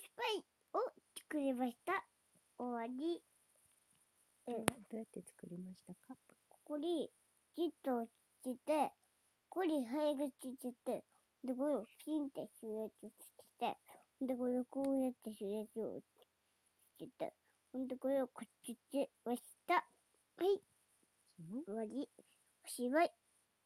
スパイを作りました。終わり。えどうやって作りましたか？ここに、ジットをつけて、ここに灰がついてて、で、これをピンって収るやつをつけて、で、これをこうやって収るやをつけて、ほんで、これをこっちつけました。はい、終わり。おしまい。